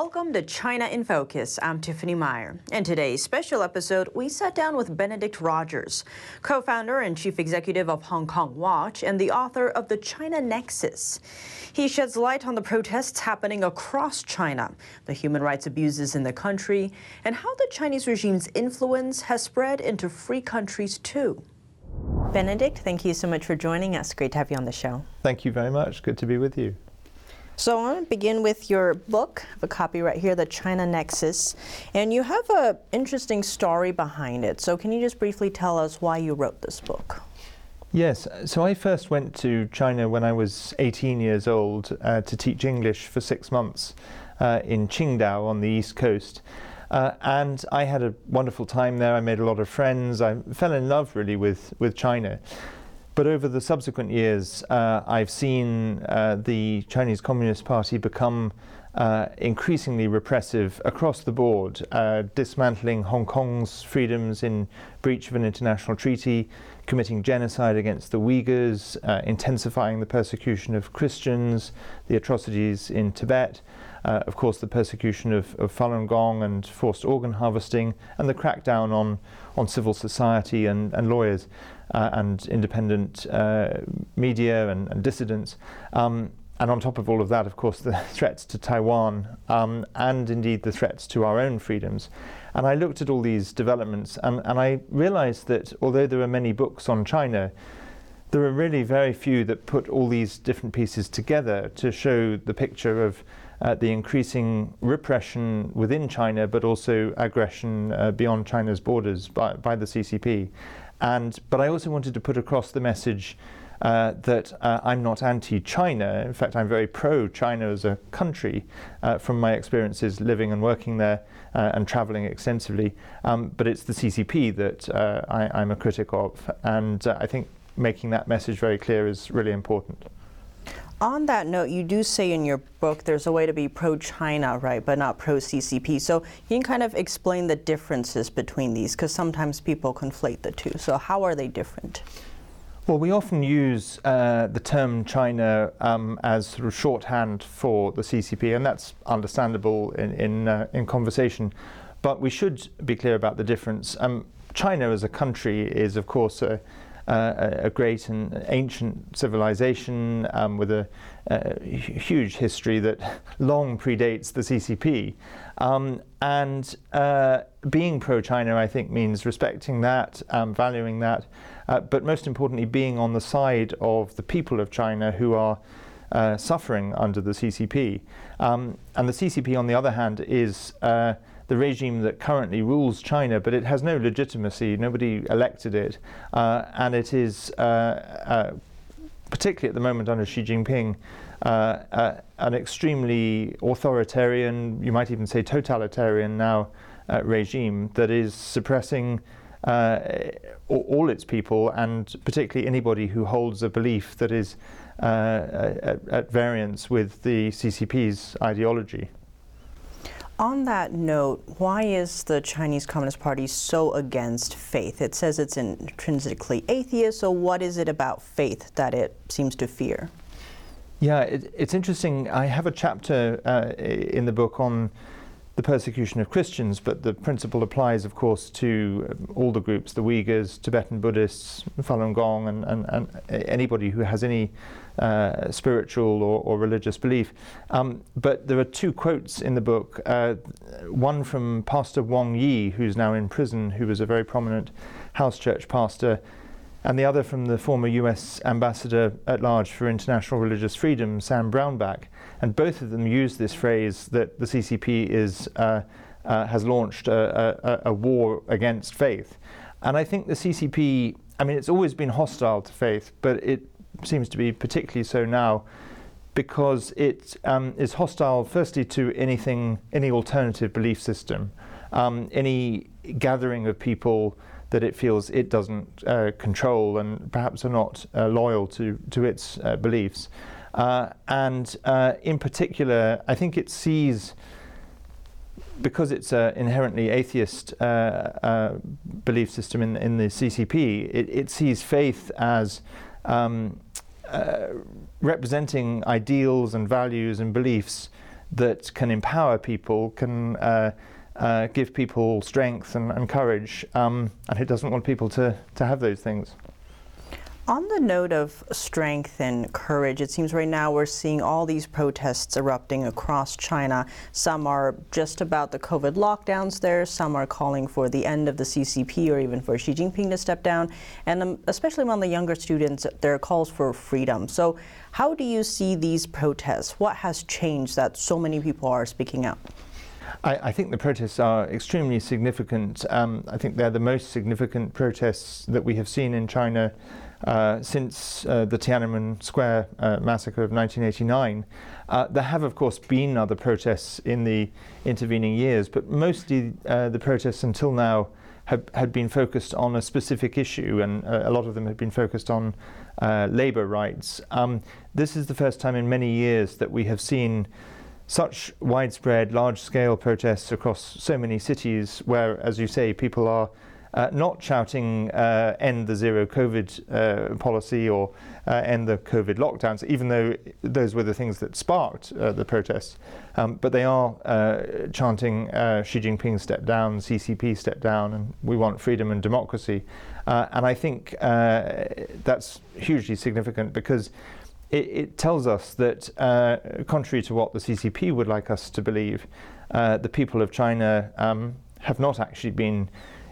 Welcome to China in Focus. I'm Tiffany Meyer. In today's special episode, we sat down with Benedict Rogers, co founder and chief executive of Hong Kong Watch and the author of The China Nexus. He sheds light on the protests happening across China, the human rights abuses in the country, and how the Chinese regime's influence has spread into free countries too. Benedict, thank you so much for joining us. Great to have you on the show. Thank you very much. Good to be with you. So I want to begin with your book. A copy right here, The China Nexus, and you have an interesting story behind it. So can you just briefly tell us why you wrote this book? Yes, so I first went to China when I was 18 years old uh, to teach English for six months uh, in Qingdao on the east coast. Uh, and I had a wonderful time there. I made a lot of friends. I fell in love really with, with China. But over the subsequent years, uh, I've seen uh, the Chinese Communist Party become uh, increasingly repressive across the board, uh, dismantling Hong Kong's freedoms in breach of an international treaty, committing genocide against the Uyghurs, uh, intensifying the persecution of Christians, the atrocities in Tibet. Uh, of course, the persecution of, of, Falun Gong and forced organ harvesting, and the crackdown on, on civil society and, and lawyers uh, and independent uh, media and, and dissidents. Um, and on top of all of that, of course, the threats to Taiwan um, and indeed the threats to our own freedoms. And I looked at all these developments and, and I realized that although there are many books on China, there are really very few that put all these different pieces together to show the picture of uh, the increasing repression within China, but also aggression uh, beyond China's borders by, by the CCP. And, but I also wanted to put across the message uh, that uh, I'm not anti China. In fact, I'm very pro China as a country uh, from my experiences living and working there uh, and traveling extensively. Um, but it's the CCP that uh, I, am a critic of. And uh, I think making that message very clear is really important. On that note, you do say in your book there's a way to be pro China, right, but not pro CCP. So you can kind of explain the differences between these because sometimes people conflate the two. So, how are they different? Well, we often use uh, the term China um, as sort of shorthand for the CCP, and that's understandable in, in, uh, in conversation. But we should be clear about the difference. Um, China as a country is, of course, a, uh, a great and ancient civilization um, with a, a, huge history that long predates the CCP. Um, and uh, being pro China, I think, means respecting that, um, valuing that, uh, but most importantly, being on the side of the people of China who are. Uh, suffering under the CCP. Um, and the CCP, on the other hand, is uh, the regime that currently rules China, but it has no legitimacy. Nobody elected it, uh, and it is, uh, uh, particularly at the moment under Xi Jinping, uh, uh, an extremely authoritarian, you might even say totalitarian now, regime that is suppressing. all its people, and particularly anybody who holds a belief that is at, at variance with the CCP's ideology. On that note, why is the Chinese Communist Party so against faith? It says it's intrinsically atheist, so what is it about faith that it seems to fear? Yeah, it, it's interesting. I have a chapter uh, in the book on the persecution of Christians, but the principle applies, of course, to um, all the groups the Uyghurs, Tibetan Buddhists, Falun Gong, and, and, and anybody who has any uh, spiritual or, or, religious belief. Um, but there are two quotes in the book uh, one from Pastor Wang Yi, who's now in prison, who was a very prominent house church pastor and the other from the former US ambassador at large for international religious freedom, Sam Brownback. And both of them use this phrase that the CCP is, uh, uh, has launched a, a, a, war against faith. And I think the CCP, I mean, it's always been hostile to faith, but it seems to be particularly so now because it um, is hostile, firstly, to anything, any alternative belief system, um, any gathering of people that it feels it doesn't uh, control and perhaps are not uh, loyal to, to its uh, beliefs. Uh, and uh, in particular, I think it sees, because it's an inherently atheist uh, belief system in, in the CCP, it, it sees faith as um, representing ideals and values and beliefs that can empower people, can uh, uh, give people strength and, and courage, um, and it doesn't want people to, to have those things. On the note of strength and courage, it seems right now we're seeing all these protests erupting across China. Some are just about the COVID lockdowns there, some are calling for the end of the CCP or even for Xi Jinping to step down. And um, especially among the younger students, there are calls for freedom. So, how do you see these protests? What has changed that so many people are speaking out? I, I, think the protests are extremely significant. Um, I think they're the most significant protests that we have seen in China uh, since uh, the Tiananmen Square uh, massacre of 1989. Uh, there have, of course, been other protests in the intervening years, but mostly uh, the protests until now have, had been focused on a specific issue, and a lot of them have been focused on labour rights. Um, this is the first time in many years that we have seen such widespread, large scale protests across so many cities where, as you say, people are uh, not shouting uh, end the zero COVID uh, policy or uh, end the COVID lockdowns, even though those were the things that sparked uh, the protests. Um, but they are uh, chanting Xi Jinping step down, CCP step down, and we want freedom and democracy. and I think that's hugely significant because it, it tells us that, contrary to what the CCP would like us to believe, the people of China um, have not actually been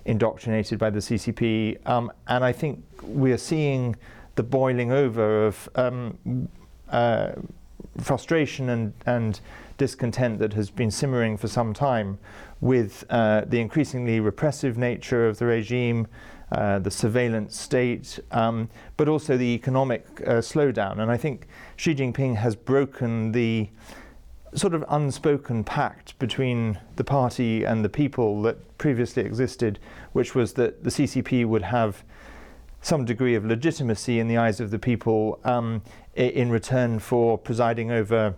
indoctrinated by the CCP. Um, and I think we're seeing the boiling over of um, uh, frustration and, and discontent that has been simmering for some time with uh, the increasingly repressive nature of the regime, uh, the surveillance state, um, but also the economic uh, slowdown. And I think Xi Jinping has broken the sort of unspoken pact between the party and the people that previously existed, which was that the CCP would have some degree of legitimacy in the eyes of the people um, in return for presiding over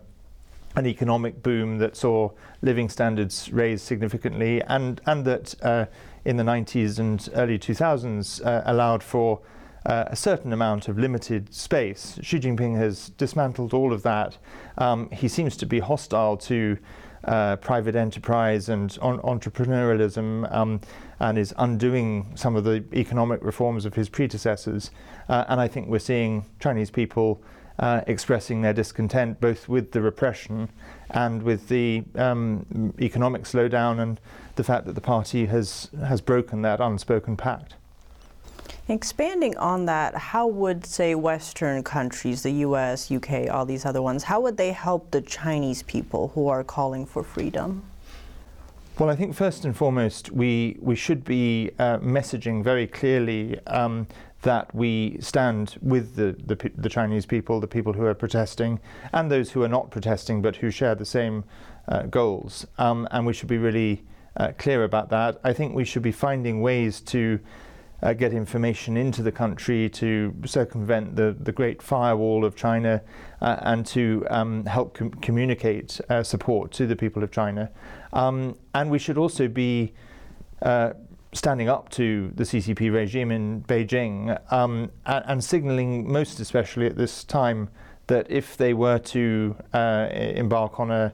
an economic boom that saw living standards raised significantly, and and that uh, in the 90s and early 2000s uh, allowed for uh, a certain amount of limited space. Xi Jinping has dismantled all of that. Um, he seems to be hostile to uh, private enterprise and on- entrepreneurialism um, and is undoing some of the economic reforms of his predecessors. Uh, and I think we're seeing Chinese people uh, expressing their discontent both with the repression and with the um, economic slowdown and the fact that the party has, has broken that unspoken pact. Expanding on that, how would, say, Western countries, the US, UK, all these other ones, how would they help the Chinese people who are calling for freedom? Well, I think first and foremost, we, we should be uh, messaging very clearly um, that we stand with the, the, the, Chinese people, the people who are protesting, and those who are not protesting but who share the same uh, goals. Um, and we should be really uh, clear about that. I think we should be finding ways to uh, get information into the country to circumvent the, the great firewall of China uh, and to um, help com- communicate uh, support to the people of China. Um, and we should also be uh, standing up to the CCP regime in Beijing um, and, and signaling, most especially at this time, that if they were to uh, embark on a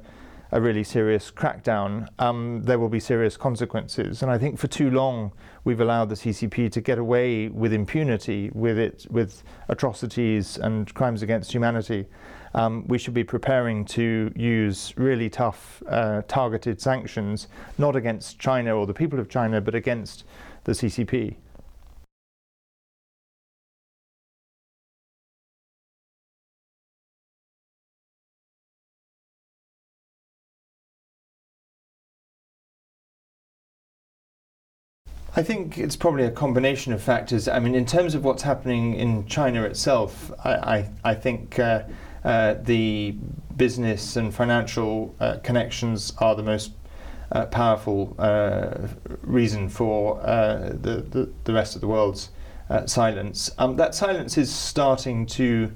a really serious crackdown, um, there will be serious consequences. And I think for too long we've allowed the CCP to get away with impunity, with it, with atrocities and crimes against humanity. Um, we should be preparing to use really tough, uh, targeted sanctions, not against China or the people of China, but against the CCP. I think it's probably a combination of factors. I mean, in terms of what's happening in China itself, I, I, I think uh, uh, the business and financial uh, connections are the most uh, powerful uh, reason for uh, the, the, the, rest of the world's silence. Um, that silence is starting to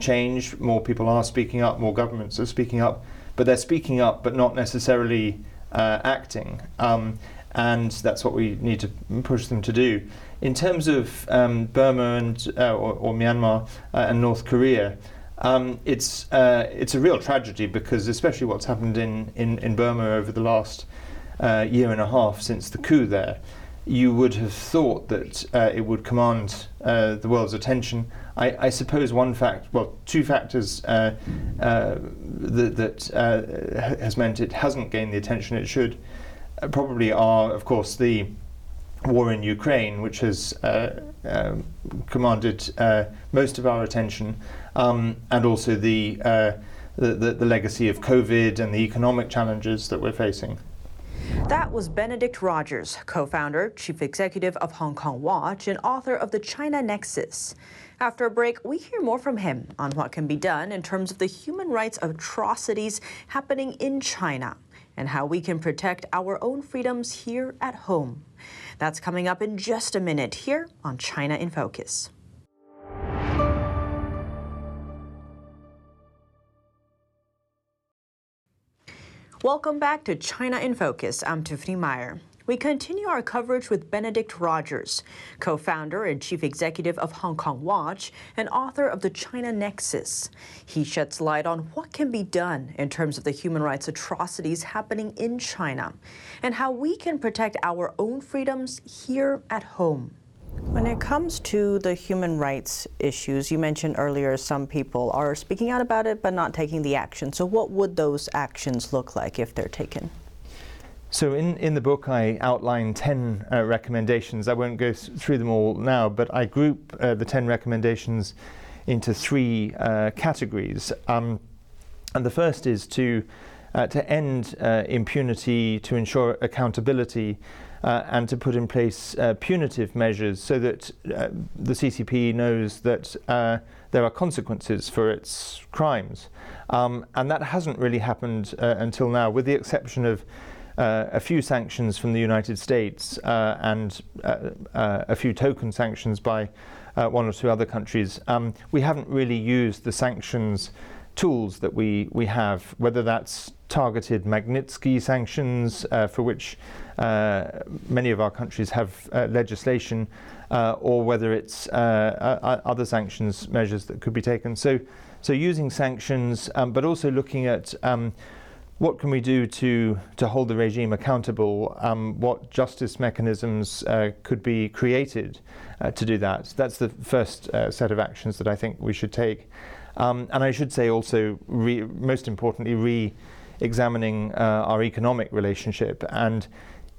change. More people are speaking up, more governments are speaking up, but they're speaking up but not necessarily acting. Um, and that's what we need to push them to do. In terms of um, Burma and uh, or, or, Myanmar uh, and North Korea, Um, it's uh, it's a real tragedy because especially what's happened in, in, in Burma over the last uh, year and a half since the coup there, you would have thought that uh, it would command uh, the world's attention. I, I, suppose one fact, well, two factors that, that has meant it hasn't gained the attention it should probably are, of course, the war in Ukraine, which has uh, uh, commanded uh, most of our attention, um, and also the, uh, the, the, the legacy of COVID and the economic challenges that we're facing. That was Benedict Rogers, co founder, chief executive of Hong Kong Watch, and author of The China Nexus. After a break, we hear more from him on what can be done in terms of the human rights atrocities happening in China and how we can protect our own freedoms here at home. That's coming up in just a minute here on China in Focus. Welcome back to China in Focus. I'm Tiffany Meyer. We continue our coverage with Benedict Rogers, co founder and chief executive of Hong Kong Watch and author of The China Nexus. He sheds light on what can be done in terms of the human rights atrocities happening in China and how we can protect our own freedoms here at home. When it comes to the human rights issues, you mentioned earlier some people are speaking out about it but not taking the action. So, what would those actions look like if they're taken? So in, in the book, I outline 10 uh, recommendations. I won't go th- through them all now, but I group uh, the 10 recommendations into three uh, categories. Um, and the first is to, uh, to end uh, impunity, to ensure accountability, uh, and to put in place punitive measures so that the CCP knows that there are consequences for its crimes. Um, and that hasn't really happened until now, with the exception of a few sanctions from the United States uh, and uh, uh a few token sanctions by uh, one or two other countries, um, we haven't really used the sanctions tools that we, we have, whether that's targeted Magnitsky sanctions, uh, for which many of our countries have legislation, or whether it's other sanctions measures that could be taken. So, so using sanctions, um, but also looking at um, what can we do to, to hold the regime accountable? Um, what justice mechanisms uh, could be created uh, to do that? That's the first uh, set of actions that I think we should take. Um, and I should say also, re- most importantly, re examining uh, our economic relationship and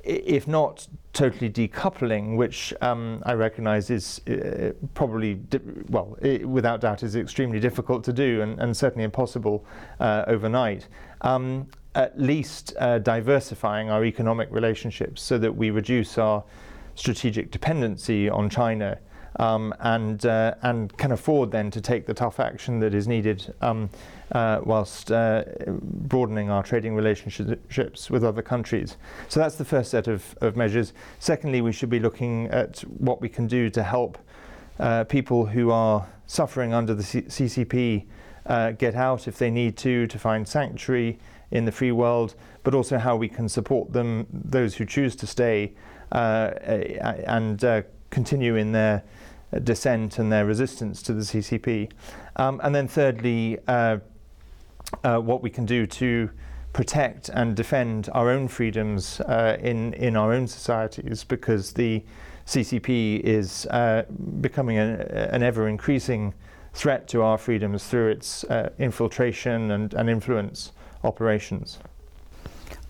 if not totally decoupling, which um, I recognise is uh, probably, di- well, it, without doubt, is extremely difficult to do and, and certainly impossible uh, overnight. Um, at least uh, diversifying our economic relationships so that we reduce our strategic dependency on China um, and uh, and can afford then to take the tough action that is needed um, uh, whilst uh, broadening our trading relationships with other countries. So that's the first set of, of measures. Secondly, we should be looking at what we can do to help uh, people who are suffering under the C- CCP uh, get out if they need to, to find sanctuary in the free world, but also how we can support them, those who choose to stay, uh, and continue in their dissent and their resistance to the CCP. Um, and then, thirdly, uh, uh, what we can do to protect and defend our own freedoms uh, in, in our own societies because the CCP is uh, becoming an, an ever increasing threat to our freedoms through its uh, infiltration and, and influence operations.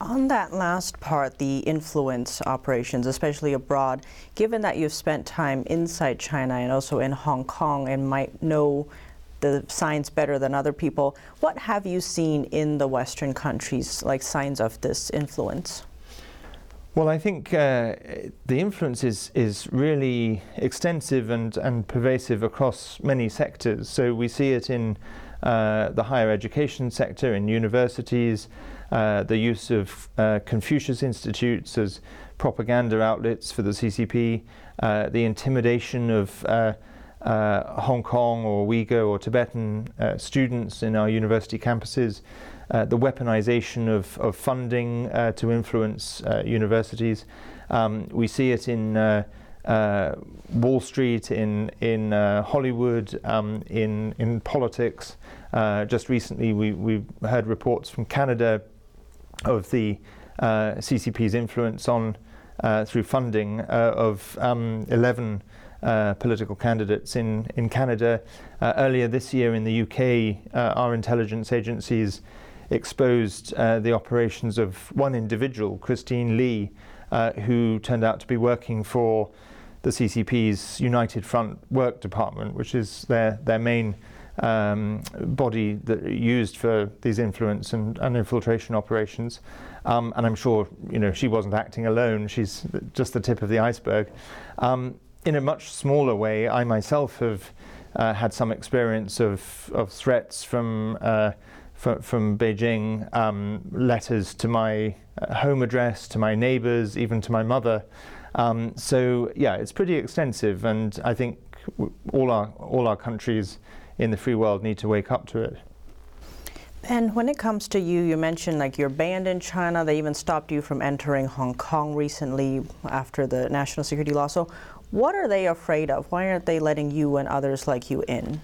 On that last part, the influence operations, especially abroad, given that you've spent time inside China and also in Hong Kong and might know the signs better than other people, what have you seen in the Western countries, like signs of this influence? Well, I think uh, the influence is, is really extensive and, and pervasive across many sectors. So we see it in uh, the higher education sector, in universities, uh, the use of uh, Confucius Institutes as propaganda outlets for the CCP, uh, the intimidation of uh, uh, Hong Kong or Uyghur or Tibetan students in our university campuses, the weaponization of, of funding to influence universities. Um, we see it in uh, Wall Street, in in uh, Hollywood, um, in in politics. Uh, just recently, we we heard reports from Canada of the uh, CCP's influence on uh, through funding uh, of um, 11 political candidates in in Canada. earlier this year, in the UK, our intelligence agencies exposed the operations of one individual, Christine Lee, who turned out to be working for the CCP's United Front Work Department, which is their, their main um, body that used for these influence and, and infiltration operations. Um, and I'm sure you know she wasn't acting alone. She's just the tip of the iceberg. Um, in a much smaller way, I myself have uh, had some experience of, of threats from uh, f- from Beijing, um, letters to my uh, home address, to my neighbours, even to my mother. Um, so yeah, it's pretty extensive, and I think all our all our countries in the free world need to wake up to it. And when it comes to you, you mentioned like you're banned in China. They even stopped you from entering Hong Kong recently after the national security law. So, what are they afraid of? Why aren't they letting you and others like you in?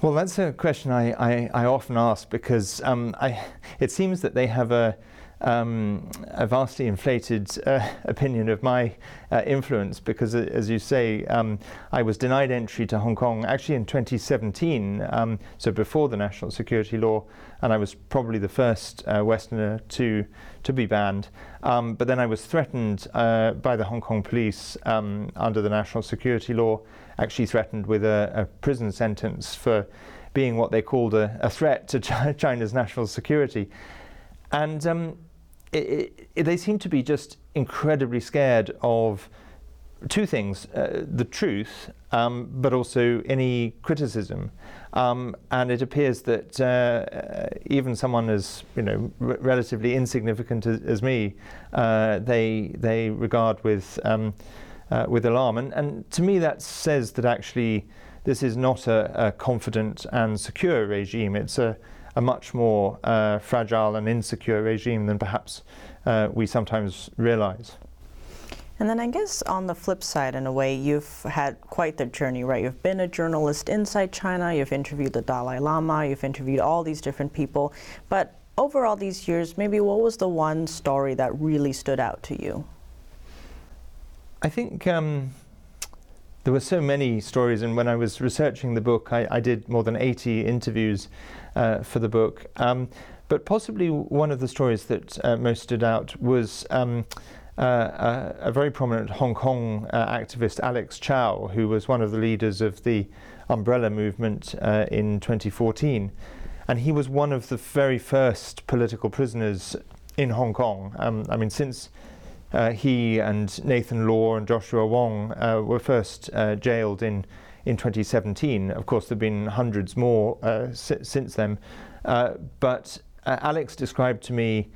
Well, that's a question I, I, I often ask because um, I, it seems that they have a um, a vastly inflated uh, opinion of my uh, influence because, uh, as you say, um, I was denied entry to Hong Kong actually in 2017, um, so before the national security law, and I was probably the first uh, Westerner to to be banned. Um, but then I was threatened uh, by the Hong Kong police um, under the national security law, actually threatened with a, a prison sentence for being what they called a, a threat to China's national security. And um, it, it, they seem to be just incredibly scared of two things uh, the truth, um, but also any criticism. Um, and it appears that uh, even someone as you know r- relatively insignificant as, as me, uh, they they regard with um, uh, with alarm. And, and to me, that says that actually this is not a, a confident and secure regime. It's a a much more uh, fragile and insecure regime than perhaps uh, we sometimes realize. And then I guess on the flip side, in a way, you've had quite the journey, right? You've been a journalist inside China, you've interviewed the Dalai Lama, you've interviewed all these different people. But over all these years, maybe what was the one story that really stood out to you? I think um, there were so many stories, and when I was researching the book, I, I did more than 80 interviews uh, for the book. Um, but possibly one of the stories that uh, most stood out was um, uh, a, a, very prominent Hong Kong uh, activist, Alex Chow, who was one of the leaders of the Umbrella movement uh, in 2014. And he was one of the very first political prisoners in Hong Kong. Um, I mean, since uh, he and Nathan Law and Joshua Wong uh, were first jailed in in 2017. Of course, there have been hundreds more uh, si- since then. Uh, but uh, Alex described to me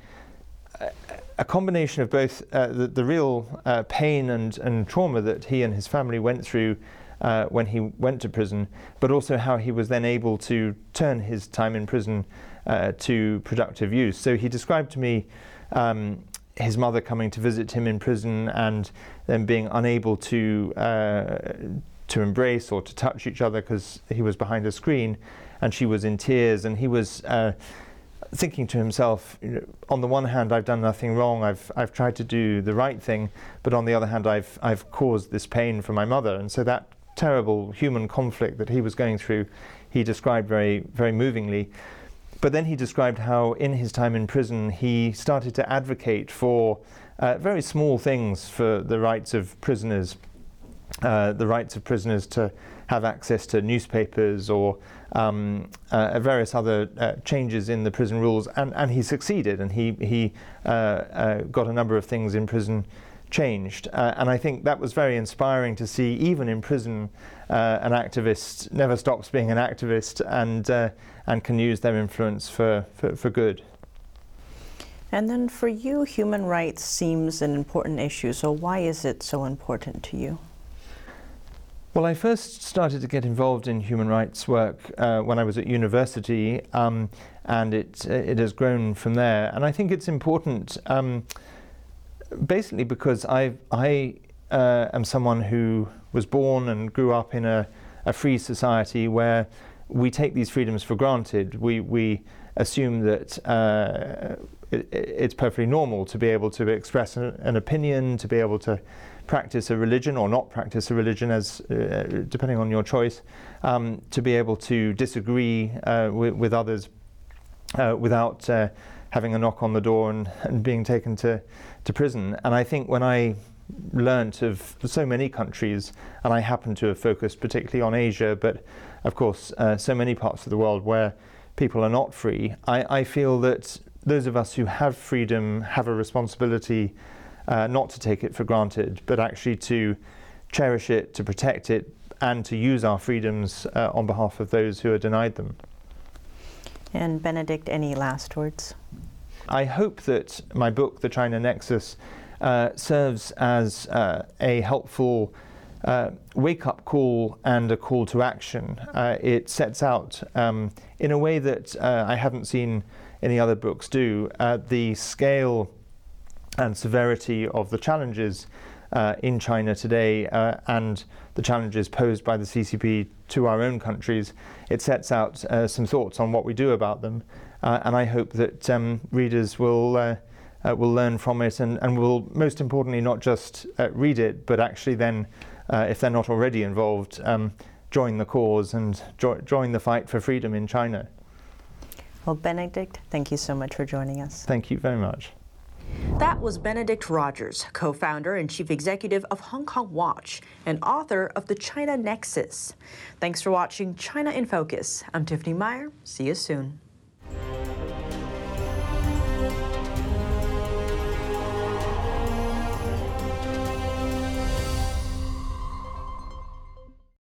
a, combination of both uh, the, the, real uh, pain and, and trauma that he and his family went through uh, when he went to prison, but also how he was then able to turn his time in prison to productive use. So he described to me. Um, his mother coming to visit him in prison and then being unable to uh, to embrace or to touch each other because he was behind a screen and she was in tears. And he was uh, thinking to himself you know, on the one hand I've done nothing wrong. I've I've tried to do the right thing but on the other hand I've I've caused this pain for my mother. And so that terrible human conflict that he was going through he described very very movingly but then he described how in his time in prison he started to advocate for uh, very small things for the rights of prisoners uh, the rights of prisoners to have access to newspapers or um, uh, various other uh, changes in the prison rules, and, and he succeeded, and he he uh, uh, got a number of things in prison changed, and I think that was very inspiring to see. Even in prison, an activist never stops being an activist, and and can use their influence for, for, for good. And then for you, human rights seems an important issue. So why is it so important to you? Well, I first started to get involved in human rights work uh, when I was at university, um, and it it has grown from there. And I think it's important, um, basically, because I I uh, am someone who was born and grew up in a, a free society where we take these freedoms for granted. We, we assume that uh, it, it's perfectly normal to be able to express an, an, opinion, to be able to practice a religion or not practice a religion, as uh, depending on your choice, um, to be able to disagree uh, with, with, others uh, without uh, having a knock on the door and, and being taken to, to prison. And I think when I learnt of so many countries, and I happen to have focused particularly on Asia, but of course, uh, so many parts of the world where people are not free, I, I feel that those of us who have freedom have a responsibility uh, not to take it for granted, but actually to cherish it, to protect it, and to use our freedoms uh, on behalf of those who are denied them. And Benedict, any last words? I hope that my book, The China Nexus, uh, serves as uh, a helpful uh, wake up call and a call to action. Uh, it sets out, um, in a way that uh, I haven't seen any other books do, uh, the scale and severity of the challenges in China today and the challenges posed by the CCP to our own countries. It sets out some thoughts on what we do about them, and I hope that um, readers will. Uh, will learn from it and, and will most importantly not just uh, read it but actually then uh, if they're not already involved, um, join the cause and jo- join the fight for freedom in China. Well, Benedict, thank you so much for joining us. Thank you very much. That was Benedict Rogers, co founder and chief executive of Hong Kong Watch and author of The China Nexus. Thanks for watching China in Focus. I'm Tiffany Meyer. See you soon.